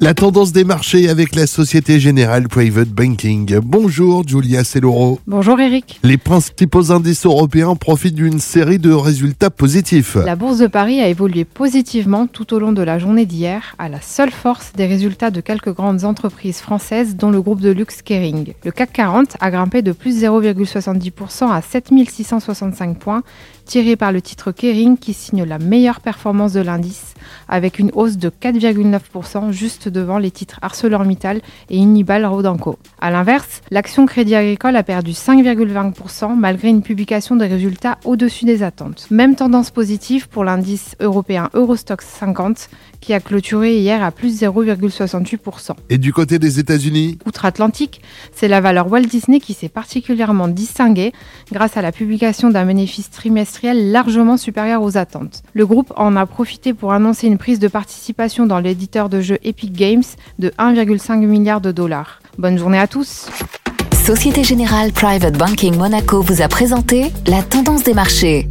La tendance des marchés avec la Société Générale Private Banking. Bonjour Julia Celloro. Bonjour Eric. Les principaux indices européens profitent d'une série de résultats positifs. La bourse de Paris a évolué positivement tout au long de la journée d'hier, à la seule force des résultats de quelques grandes entreprises françaises, dont le groupe de luxe Kering. Le CAC 40 a grimpé de plus 0,70% à 7665 points, tiré par le titre Kering qui signe la meilleure performance de l'indice, avec une hausse de 4,9% juste devant les titres ArcelorMittal et Unibal Rodanco. A l'inverse, l'action Crédit Agricole a perdu 5,20% malgré une publication des résultats au-dessus des attentes. Même tendance positive pour l'indice européen Eurostox 50 qui a clôturé hier à plus 0,68%. Et du côté des États-Unis? Outre-Atlantique, c'est la valeur Walt Disney qui s'est particulièrement distinguée grâce à la publication d'un bénéfice trimestriel largement supérieur aux attentes. Le groupe en a profité pour annoncer prise de participation dans l'éditeur de jeux Epic Games de 1,5 milliard de dollars. Bonne journée à tous. Société Générale Private Banking Monaco vous a présenté la tendance des marchés.